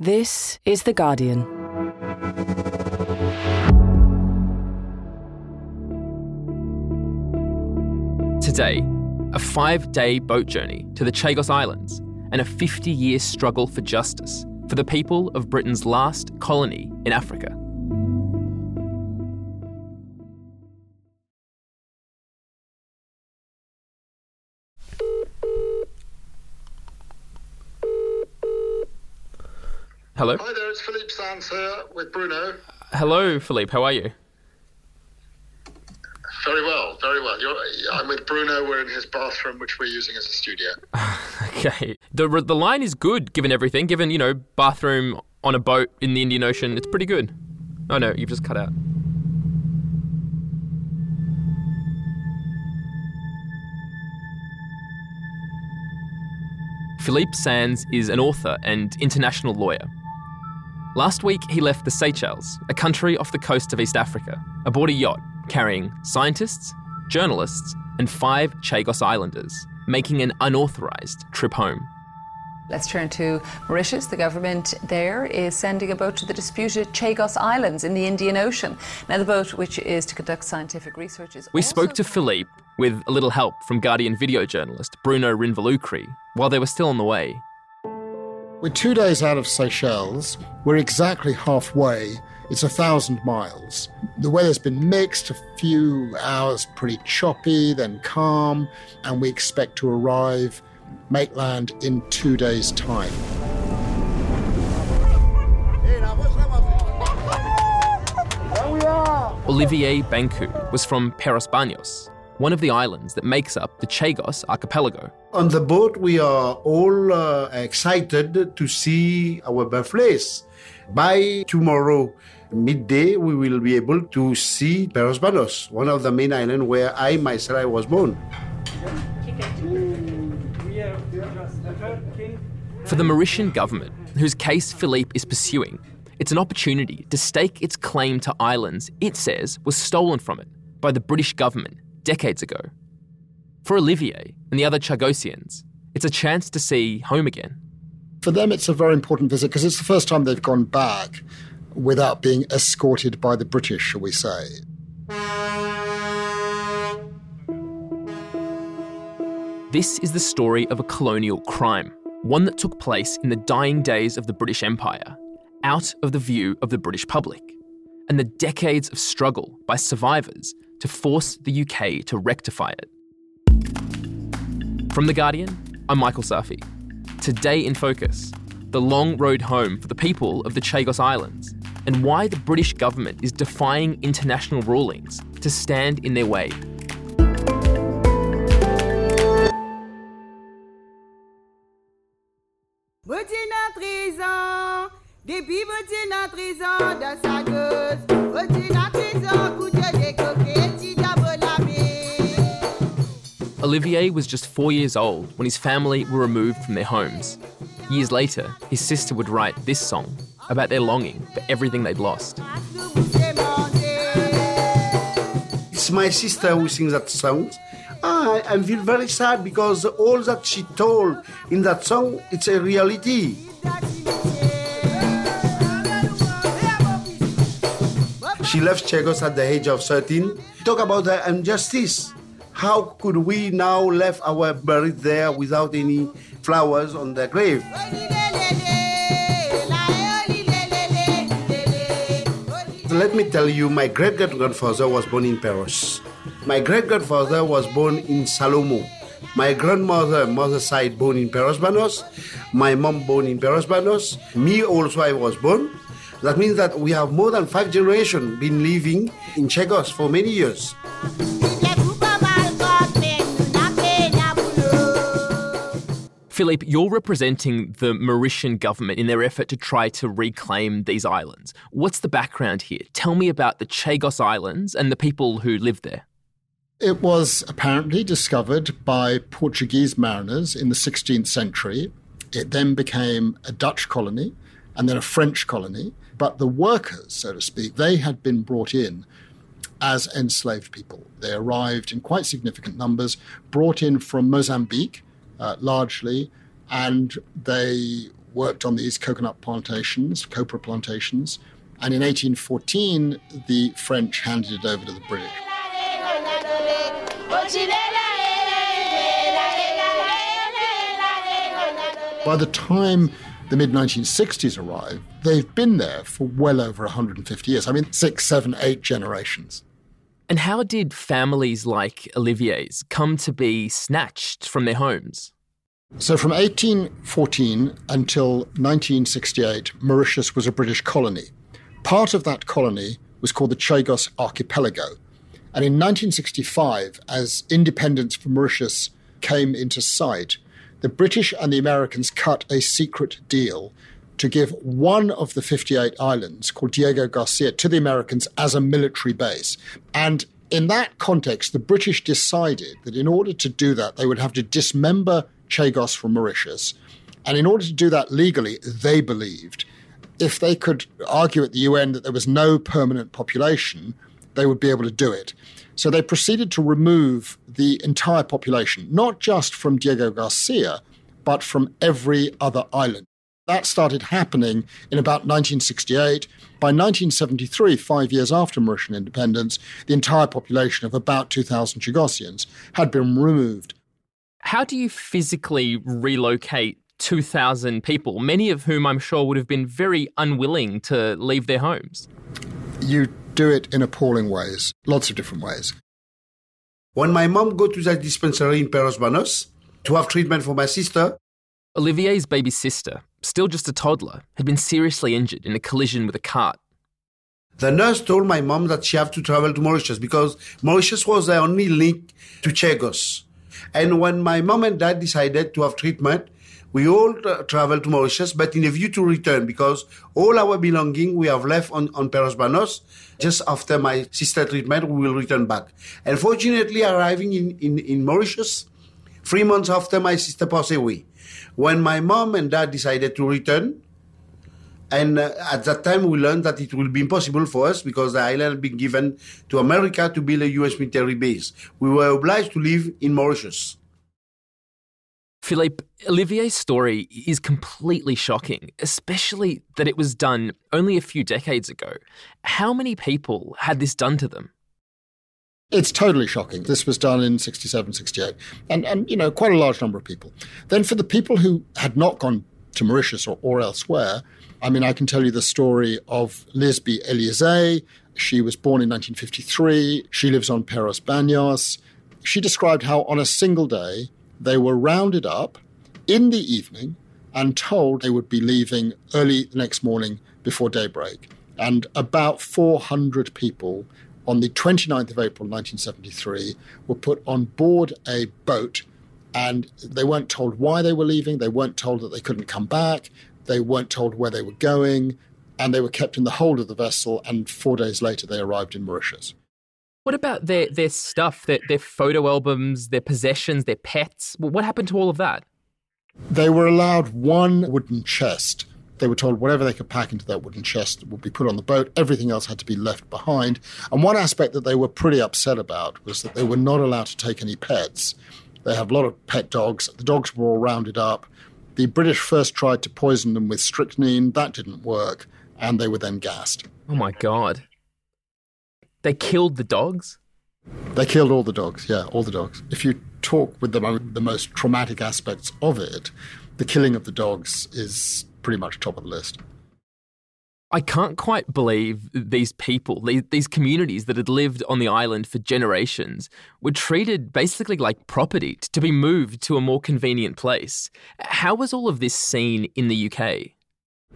This is The Guardian. Today, a five day boat journey to the Chagos Islands and a 50 year struggle for justice for the people of Britain's last colony in Africa. Hello. Hi there, it's Philippe Sands here with Bruno. Hello, Philippe. How are you? Very well, very well. You're, I'm with Bruno. We're in his bathroom, which we're using as a studio. Okay. The the line is good given everything. Given you know bathroom on a boat in the Indian Ocean, it's pretty good. Oh no, you've just cut out. Philippe Sands is an author and international lawyer. Last week, he left the Seychelles, a country off the coast of East Africa, aboard a yacht carrying scientists, journalists, and five Chagos Islanders, making an unauthorised trip home. Let's turn to Mauritius. The government there is sending a boat to the disputed Chagos Islands in the Indian Ocean. Now, the boat, which is to conduct scientific research, is We also spoke to Philippe with a little help from Guardian video journalist Bruno Rinvolucri while they were still on the way. We're two days out of Seychelles. We're exactly halfway. It's a thousand miles. The weather's been mixed, a few hours pretty choppy, then calm, and we expect to arrive, make land in two days' time. Olivier Bancoult was from Peros Banhos, one of the islands that makes up the Chagos archipelago. On the boat, we are all uh, excited to see our birthplace. By tomorrow midday, we will be able to see Peros Banhos, one of the main islands where I myself I was born. For the Mauritian government, whose case Philippe is pursuing, it's an opportunity to stake its claim to islands it says was stolen from it by the British government decades ago. For Olivier and the other Chagosians, it's a chance to see home again. For them, it's a very important visit because it's the first time they've gone back without being escorted by the British, shall we say. This is the story of a colonial crime, one that took place in the dying days of the British Empire, out of the view of the British public, and the decades of struggle by survivors to force the UK to rectify it. From The Guardian, I'm Michael Safi. Today in Focus, the long road home for the people of the Chagos Islands, and why the British government is defying international rulings to stand in their way. Botine à 13 ans, depuis botine à 13 ans, dans sa gueuse. Olivier was just four years old when his family were removed from their homes. Years later, his sister would write this song about their longing for everything they'd lost. It's my sister who sings that song. Ah, I feel very sad because all that she told in that song, it's a reality. She left Chagos at the age of 13. Talk about the injustice. How could we now left our buried there without any flowers on the grave? Let me tell you, my great great grandfather was born in Paris. My great grandfather was born in Salomon. My grandmother, mother side, born in Peros Banhos. My mom born in Peros Banhos. Me also, I was born. That means that we have more than five generations been living in Chagos for many years. Philippe, you're representing the Mauritian government in their effort to try to reclaim these islands. What's the background here? Tell me about the Chagos Islands and the people who live there. It was apparently discovered by Portuguese mariners in the 16th century. It then became a Dutch colony and then a French colony. But the workers, so to speak, they had been brought in as enslaved people. They arrived in quite significant numbers, brought in from Mozambique uh, largely, and they worked on these coconut plantations, copra plantations. And in 1814, the French handed it over to the British. By the time the mid 1960s arrived, they've been there for well over 150 years. I mean, six, seven, eight generations. And how did families like Olivier's come to be snatched from their homes? So, from 1814 until 1968, Mauritius was a British colony. Part of that colony was called the Chagos Archipelago. And in 1965, as independence for Mauritius came into sight, the British and the Americans cut a secret deal to give one of the 58 islands, called Diego Garcia, to the Americans as a military base. And in that context, the British decided that in order to do that, they would have to dismember Chagos from Mauritius. And in order to do that legally, they believed if they could argue at the UN that there was no permanent population, they would be able to do it. So they proceeded to remove the entire population, not just from Diego Garcia, but from every other island. That started happening in about 1968. By 1973, five years after Mauritian independence, the entire population of about 2,000 Chagosians had been removed. How do you physically relocate 2,000 people, many of whom I'm sure would have been very unwilling to leave their homes? You do it in appalling ways, lots of different ways. When my mom go to that dispensary in Peros Banhos to have treatment for my sister, Olivier's baby sister, still just a toddler, had been seriously injured in a collision with a cart. The nurse told my mom that she have to travel to Mauritius because Mauritius was the only link to Chagos. And when my mom and dad decided to have treatment, we all tra- traveled to Mauritius, but in a view to return because all our belonging we have left on, on Peros Banhos. Just after my sister treatment, we will return back. Unfortunately, arriving in, in, in Mauritius, three months after my sister passed away, when my mom and dad decided to return, and uh, at that time, we learned that it will be impossible for us because the island had been given to America to build a U.S. military base. We were obliged to live in Mauritius. Philippe, Olivier's story is completely shocking, especially that it was done only a few decades ago. How many people had this done to them? It's totally shocking. This was done in 67, 68, and, and you know, quite a large number of people. Then for the people who had not gone to Mauritius or, or elsewhere, I mean, I can tell you the story of Lisby Elysé. She was born in 1953. She lives on Peros Banhos. She described how on a single day, they were rounded up in the evening and told they would be leaving early the next morning before daybreak. And about 400 people on the 29th of April 1973 were put on board a boat and they weren't told why they were leaving, they weren't told that they couldn't come back, they weren't told where they were going, and they were kept in the hold of the vessel. And four days later, they arrived in Mauritius. What about their, their stuff, their, their photo albums, their possessions, their pets? What happened to all of that? They were allowed one wooden chest. They were told whatever they could pack into that wooden chest would be put on the boat. Everything else had to be left behind. And one aspect that they were pretty upset about was that they were not allowed to take any pets. They have a lot of pet dogs. The dogs were all rounded up. The British first tried to poison them with strychnine. That didn't work. And they were then gassed. Oh my God. They killed the dogs? They killed all the dogs, yeah, all the dogs. If you talk with them the most traumatic aspects of it, the killing of the dogs is pretty much top of the list. I can't quite believe these people, these, these communities that had lived on the island for generations, were treated basically like property to be moved to a more convenient place. How was all of this seen in the UK?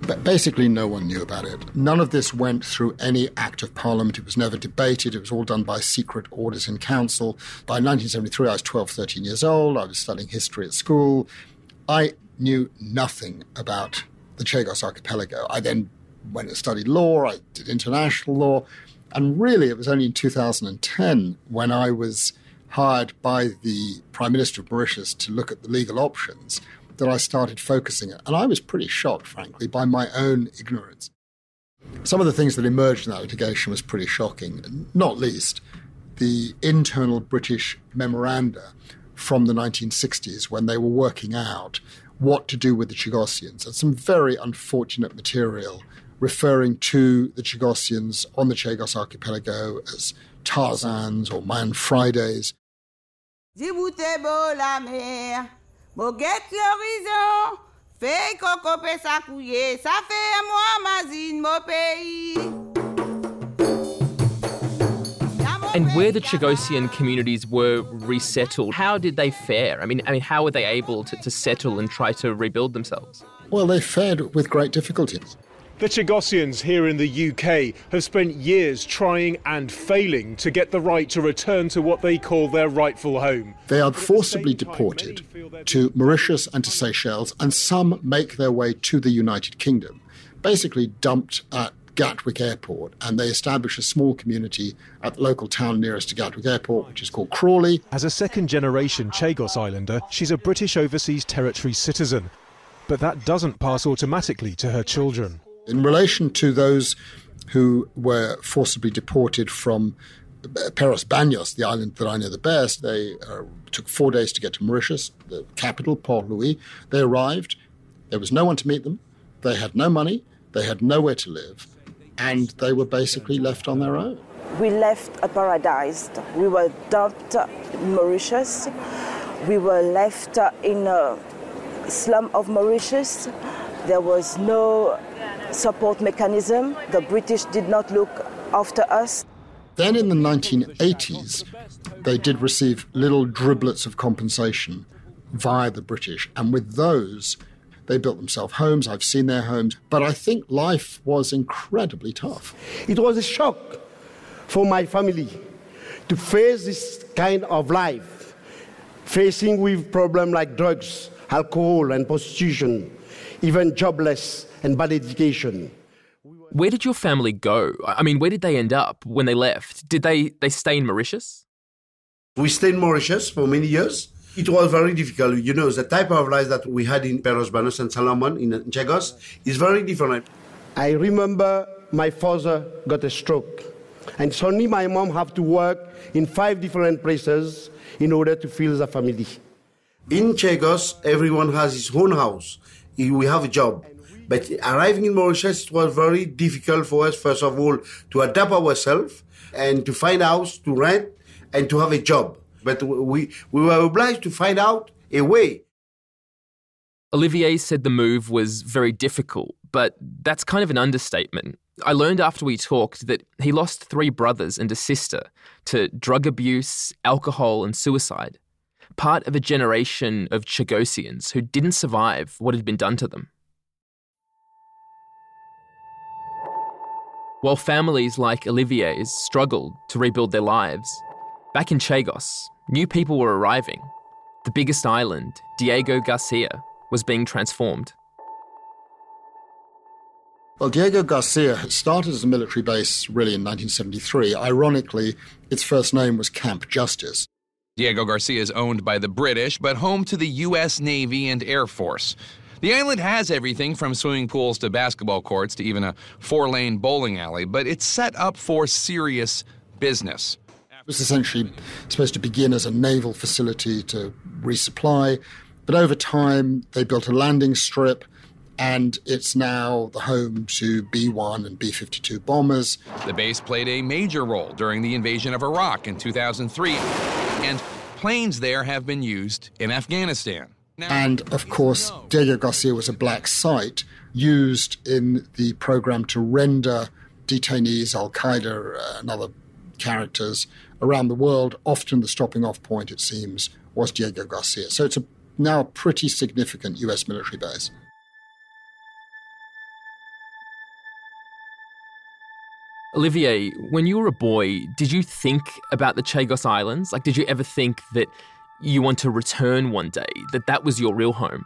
But basically, no one knew about it. None of this went through any act of parliament. It was never debated. It was all done by secret orders in council. By 1973, I was 12, 13 years old. I was studying history at school. I knew nothing about the Chagos Archipelago. I then went and studied law. I did international law. And really, it was only in 2010 when I was hired by the Prime Minister of Mauritius to look at the legal options that I started focusing it. And I was pretty shocked, frankly, by my own ignorance. Some of the things that emerged in that litigation was pretty shocking, not least the internal British memoranda from the 1960s when they were working out what to do with the Chagossians. And some very unfortunate material referring to the Chagossians on the Chagos archipelago as Tarzans or Man Fridays. And where the Chagosian communities were resettled, how did they fare? I mean, I mean, how were they able to, to settle and try to rebuild themselves? Well, they fared with great difficulties. The Chagossians here in the UK have spent years trying and failing to get the right to return to what they call their rightful home. They are forcibly deported to Mauritius and to Seychelles, and some make their way to the United Kingdom, basically dumped at Gatwick Airport, and they establish a small community at the local town nearest to Gatwick Airport, which is called Crawley. As a second generation Chagos Islander, she's a British Overseas Territory citizen. But that doesn't pass automatically to her children. In relation to those who were forcibly deported from Peros Banhos, the island that I know the best, they uh, took four days to get to Mauritius, the capital, Port Louis. They arrived. There was no one to meet them. They had no money. They had nowhere to live and they were basically left on their own. We left a paradise. We were dumped in Mauritius. We were left in a slum of Mauritius. There was no support mechanism. The British did not look after us. Then in the 1980s, they did receive little driblets of compensation via the British, and with those, they built themselves homes. I've seen their homes. But I think life was incredibly tough. It was a shock for my family to face this kind of life, facing with problems like drugs, alcohol, and prostitution, even jobless and bad education. Where did your family go? I mean, where did they end up when they left? Did they, they stay in Mauritius? We stayed in Mauritius for many years. It was very difficult. You know, the type of life that we had in Peros Banhos and Salomon in Chagos is very different. I remember my father got a stroke, and suddenly my mom have to work in five different places in order to feed the family. In Chagos, everyone has his own house. We have a job. But arriving in Mauritius, it was very difficult for us, first of all, to adapt ourselves and to find a house to rent and to have a job. But we, we were obliged to find out a way. Olivier said the move was very difficult, but that's kind of an understatement. I learned after we talked that he lost three brothers and a sister to drug abuse, alcohol, and suicide. Part of a generation of Chagossians who didn't survive what had been done to them. While families like Olivier's struggled to rebuild their lives, back in Chagos, new people were arriving. The biggest island, Diego Garcia, was being transformed. Well, Diego Garcia started as a military base really in 1973. Ironically, its first name was Camp Justice. Diego Garcia is owned by the British, but home to the U.S. Navy and Air Force. The island has everything from swimming pools to basketball courts to even a four lane bowling alley, but it's set up for serious business. It was essentially supposed to begin as a naval facility to resupply, but over time they built a landing strip and it's now the home to B 1 and B 52 bombers. The base played a major role during the invasion of Iraq in 2003, and planes there have been used in Afghanistan. Now, and of course, Diego Garcia was a black site used in the program to render detainees, Al Qaeda, uh, and other characters around the world. Often the stopping off point, it seems, was Diego Garcia. So it's a now a pretty significant US military base. Olivier, when you were a boy, did you think about the Chagos Islands? Like, did you ever think that you want to return one day, that that was your real home?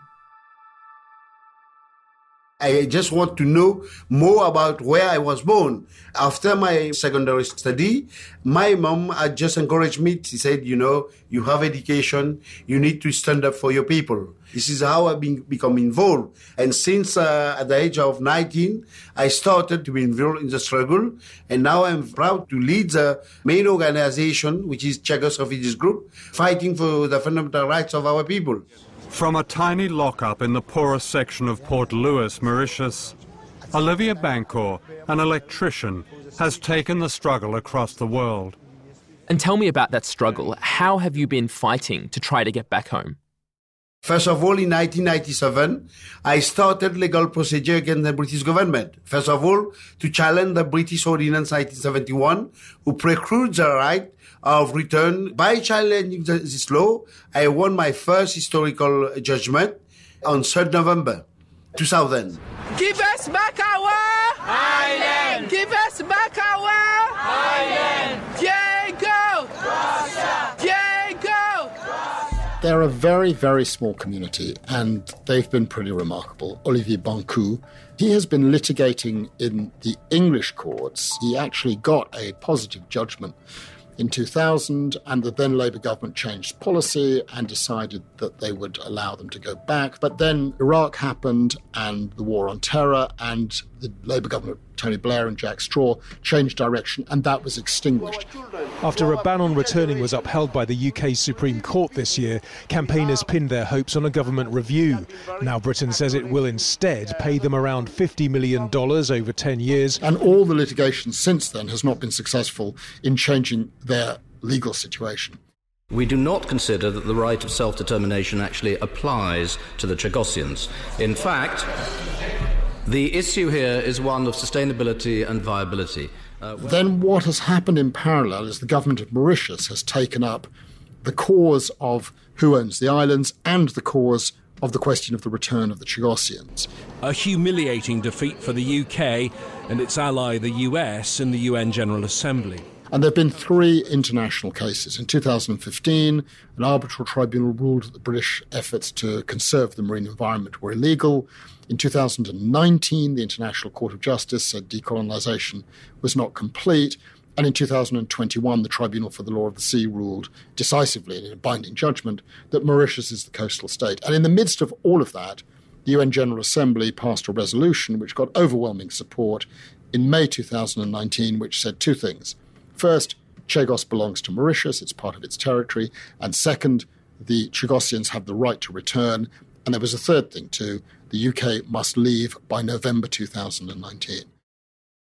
I just want to know more about where I was born. After my secondary study, my mom just encouraged me. She said, you know, you have education, you need to stand up for your people. This is how I've been, become involved. And since uh, at the age of 19, I started to be involved in the struggle. And now I'm proud to lead the main organization, which is Refugees Group, fighting for the fundamental rights of our people. From a tiny lockup in the poorest section of Port Louis, Mauritius, Olivia Bancoult, an electrician, has taken the struggle across the world. And tell me about that struggle. How have you been fighting to try to get back home? First of all, in 1997, I started legal procedure against the British government. First of all, to challenge the British Ordinance 1971, who precludes the right of return. By challenging this law, I won my first historical judgment on 3rd November 2000. Give us back our island! Give us back our island! They're a very, very small community, and they've been pretty remarkable. Olivier Bancoult, he has been litigating in the English courts. He actually got a positive judgment in 2000, and the then Labour government changed policy and decided that they would allow them to go back. But then Iraq happened and the war on terror, and the Labour government, Tony Blair and Jack Straw, changed direction, and that was extinguished. After a ban on returning was upheld by the UK Supreme Court this year, campaigners pinned their hopes on a government review. Now Britain says it will instead pay them around $50 million over 10 years. And all the litigation since then has not been successful in changing their legal situation. We do not consider that the right of self determination actually applies to the Chagossians. In fact, the issue here is one of sustainability and viability. Uh, then, what has happened in parallel is the government of Mauritius has taken up the cause of who owns the islands and the cause of the question of the return of the Chagossians. A humiliating defeat for the UK and its ally, the US, in the UN General Assembly. And there have been three international cases. In 2015, an arbitral tribunal ruled that the British efforts to conserve the marine environment were illegal. In 2019, the International Court of Justice said decolonisation was not complete. And in 2021, the Tribunal for the Law of the Sea ruled decisively in a binding judgment that Mauritius is the coastal state. And in the midst of all of that, the UN General Assembly passed a resolution which got overwhelming support in May 2019, which said two things. First, Chagos belongs to Mauritius, it's part of its territory. And second, the Chagossians have the right to return. And there was a third thing too the UK must leave by November 2019.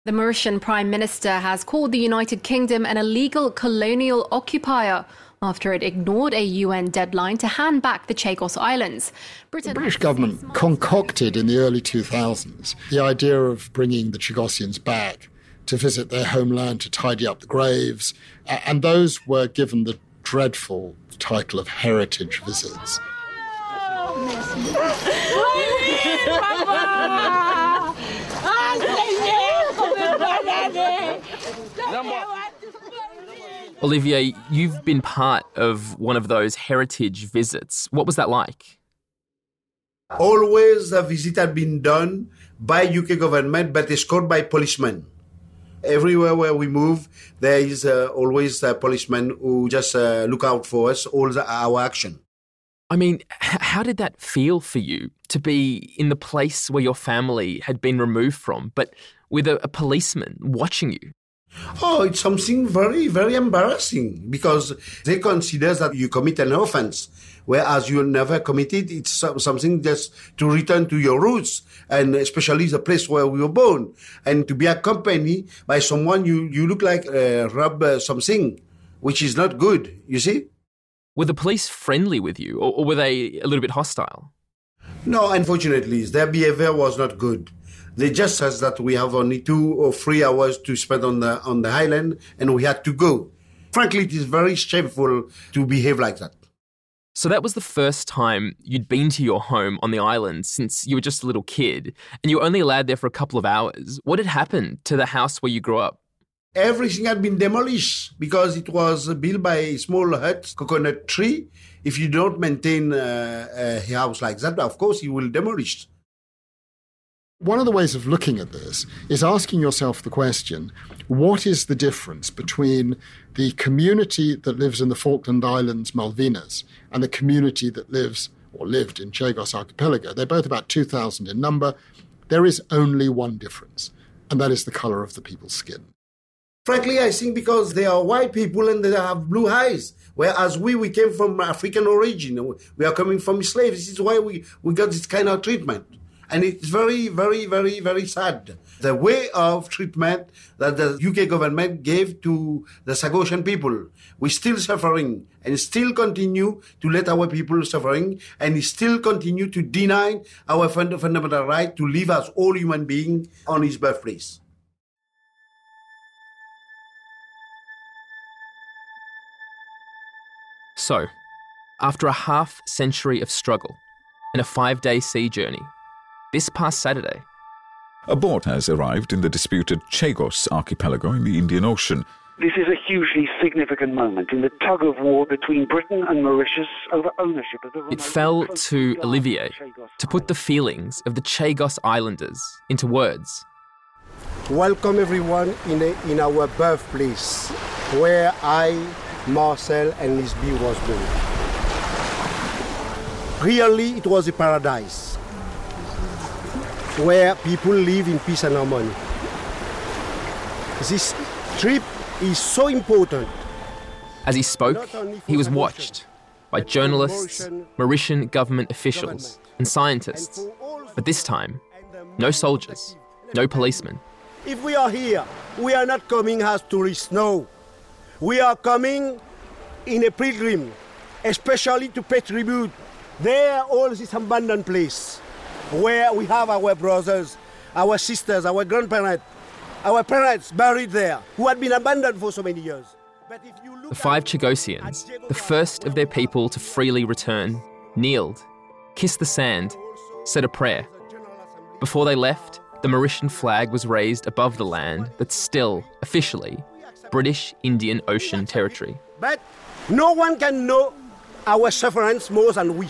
The Mauritian Prime Minister has called the United Kingdom an illegal colonial occupier after it ignored a UN deadline to hand back the Chagos Islands. Britain the British government concocted in the early 2000s the idea of bringing the Chagossians back to visit their homeland, to tidy up the graves, and those were given the dreadful title of heritage visits. Olivier, you've been part of one of those heritage visits. What was that like? Always a visit had been done by UK government, but escorted by policemen. Everywhere where we move, there is uh, always a policeman who just uh, look out for us, all the, our action. I mean, how did that feel for you to be in the place where your family had been removed from, but with a, a policeman watching you? Oh, it's something very, very embarrassing because they consider that you commit an offense, whereas you never committed. It's something just to return to your roots and especially the place where we were born and to be accompanied by someone you, you look like uh, rub uh, something, which is not good, you see? Were the police friendly with you or, or were they a little bit hostile? No, unfortunately, their behavior was not good. They just said that we have only two or three hours to spend on the on the island, and we had to go. Frankly, it is very shameful to behave like that. So that was the first time you'd been to your home on the island since you were just a little kid, and you were only allowed there for a couple of hours. What had happened to the house where you grew up? Everything had been demolished because it was built by a small hut, coconut tree. If you don't maintain uh, a house like that, of course, you will demolish. One of the ways of looking at this is asking yourself the question what is the difference between the community that lives in the Falkland Islands, Malvinas, and the community that lives or lived in Chagos Archipelago? They're both about 2,000 in number. There is only one difference, and that is the colour of the people's skin. Frankly, I think because they are white people and they have blue eyes. Whereas we, we came from African origin. We are coming from slaves. This is why we, we got this kind of treatment. And it's very, very, very, very sad. The way of treatment that the UK government gave to the Sagosian people. We're still suffering and still continue to let our people suffering and still continue to deny our fundamental right to live as all human beings on his birthplace. So, after a half century of struggle and a five day sea journey, this past Saturday, a boat has arrived in the disputed Chagos archipelago in the Indian Ocean. This is a hugely significant moment in the tug of war between Britain and Mauritius over ownership of the. It fell to Olivier to put the feelings of the Chagos Islanders into words. Welcome everyone in, a, in our birthplace, where I, Marcel, and Lisby was born. Really, it was a paradise where people live in peace and harmony. This trip is so important. As he spoke, he was watched by journalists, Mauritian government officials, and scientists. But this time, no soldiers, no policemen. If we are here, we are not coming as tourists, no. We are coming in a pilgrim, especially to pay tribute. There, all this abandoned place where we have our brothers, our sisters, our grandparents, our parents buried there, who had been abandoned for so many years. The five Chagosians, the first of their people to freely return, kneeled, kissed the sand, said a prayer. Before they left, the Mauritian flag was raised above the land that's still, officially, British Indian Ocean Territory. But no one can know our sufferance more than we.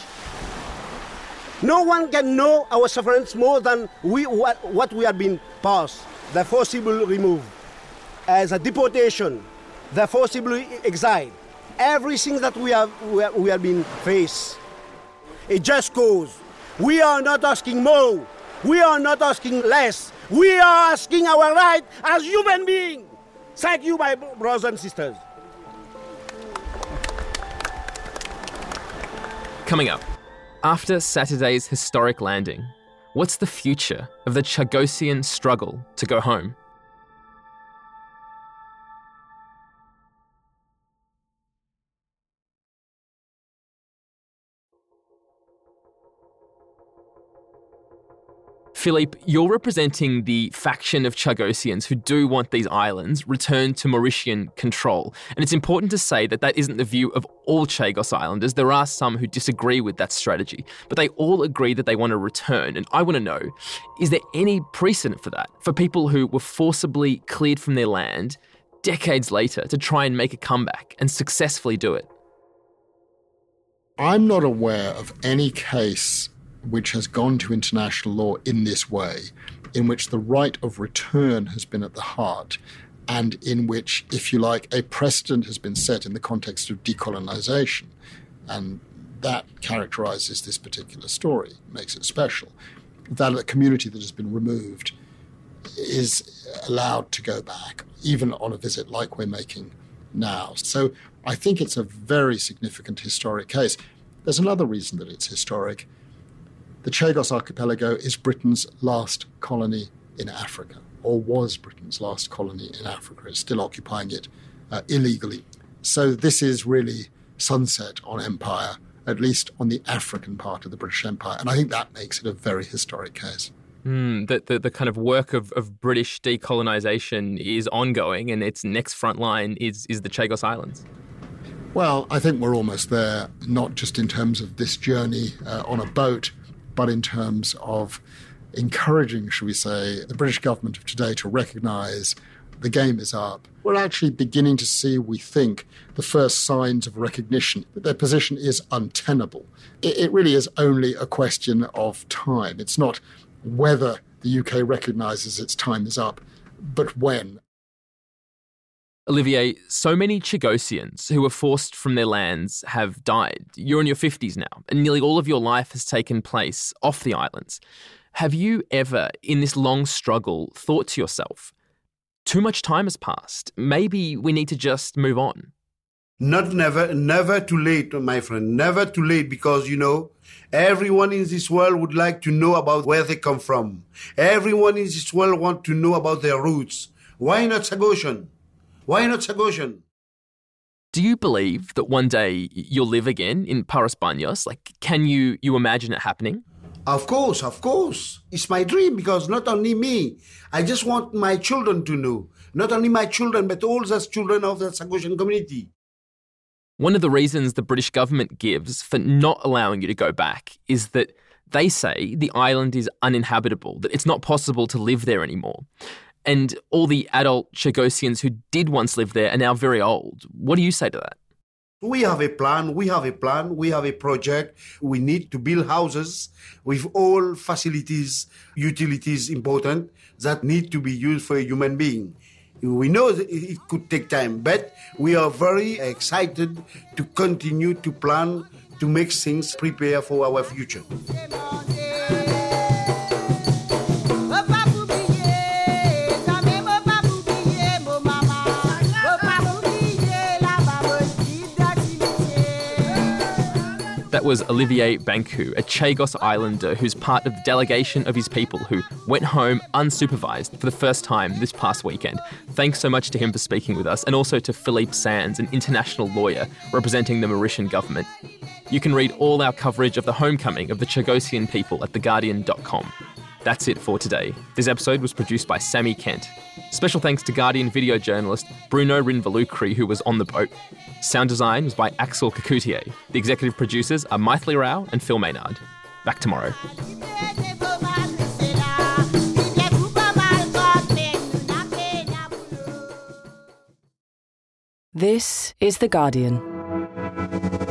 No one can know our sufferance more than we, what, what we have been passed. The forcible remove, as a deportation, the forcible exile, everything that we have, we have, we have been faced. A just cause. We are not asking more. We are not asking less. We are asking our right as human beings. Thank you, my brothers and sisters. Coming up, after Saturday's historic landing, what's the future of the Chagosian struggle to go home? Philippe, you're representing the faction of Chagosians who do want these islands returned to Mauritian control. And it's important to say that that isn't the view of all Chagos Islanders. There are some who disagree with that strategy, but they all agree that they want to return. And I want to know is there any precedent for that? For people who were forcibly cleared from their land decades later to try and make a comeback and successfully do it? I'm not aware of any case which has gone to international law in this way, in which the right of return has been at the heart, and in which, if you like, a precedent has been set in the context of decolonization. And that characterizes this particular story, makes it special. That a community that has been removed is allowed to go back, even on a visit like we're making now. So I think it's a very significant historic case. There's another reason that it's historic the Chagos Archipelago is Britain's last colony in Africa, or was Britain's last colony in Africa. It's still occupying it uh, illegally. So this is really sunset on empire, at least on the African part of the British Empire. And I think that makes it a very historic case. Mm, the, the, the kind of work of, of British decolonisation is ongoing, and its next front line is, is the Chagos Islands. Well, I think we're almost there, not just in terms of this journey uh, on a boat, but in terms of encouraging, should we say, the British government of today to recognise the game is up. We're actually beginning to see, we think, the first signs of recognition that their position is untenable. It, it really is only a question of time. It's not whether the UK recognises its time is up, but when. Olivier, so many Chagosians who were forced from their lands have died. You're in your 50s now, and nearly all of your life has taken place off the islands. Have you ever, in this long struggle, thought to yourself, too much time has passed. Maybe we need to just move on. Not never, never too late, my friend. Never too late because, you know, everyone in this world would like to know about where they come from. Everyone in this world want to know about their roots. Why not Sagosian? Why not Sagosian? Do you believe that one day you'll live again in Peros Banhos? Like, can you, you imagine it happening? Of course, of course. It's my dream because not only me, I just want my children to know. Not only my children, but all the children of the Sagosian community. One of the reasons the British government gives for not allowing you to go back is that they say the island is uninhabitable, that it's not possible to live there anymore. And all the adult Chagosians who did once live there are now very old. What do you say to that? We have a plan, we have a plan, we have a project. We need to build houses with all facilities, utilities important that need to be used for a human being. We know that it could take time, but we are very excited to continue to plan to make things prepare for our future. That was Olivier Bancoult, a Chagos Islander who's part of the delegation of his people who went home unsupervised for the first time this past weekend. Thanks so much to him for speaking with us, and also to Philippe Sands, an international lawyer representing the Mauritian government. You can read all our coverage of the homecoming of the Chagosian people at theguardian.com. That's it for today. This episode was produced by Sami Kent. Special thanks to Guardian video journalist Bruno Rinvolucri, who was on the boat. Sound design was by Axel Kacoutié. The executive producers are Maithili Rao and Phil Maynard. Back tomorrow. This is The Guardian.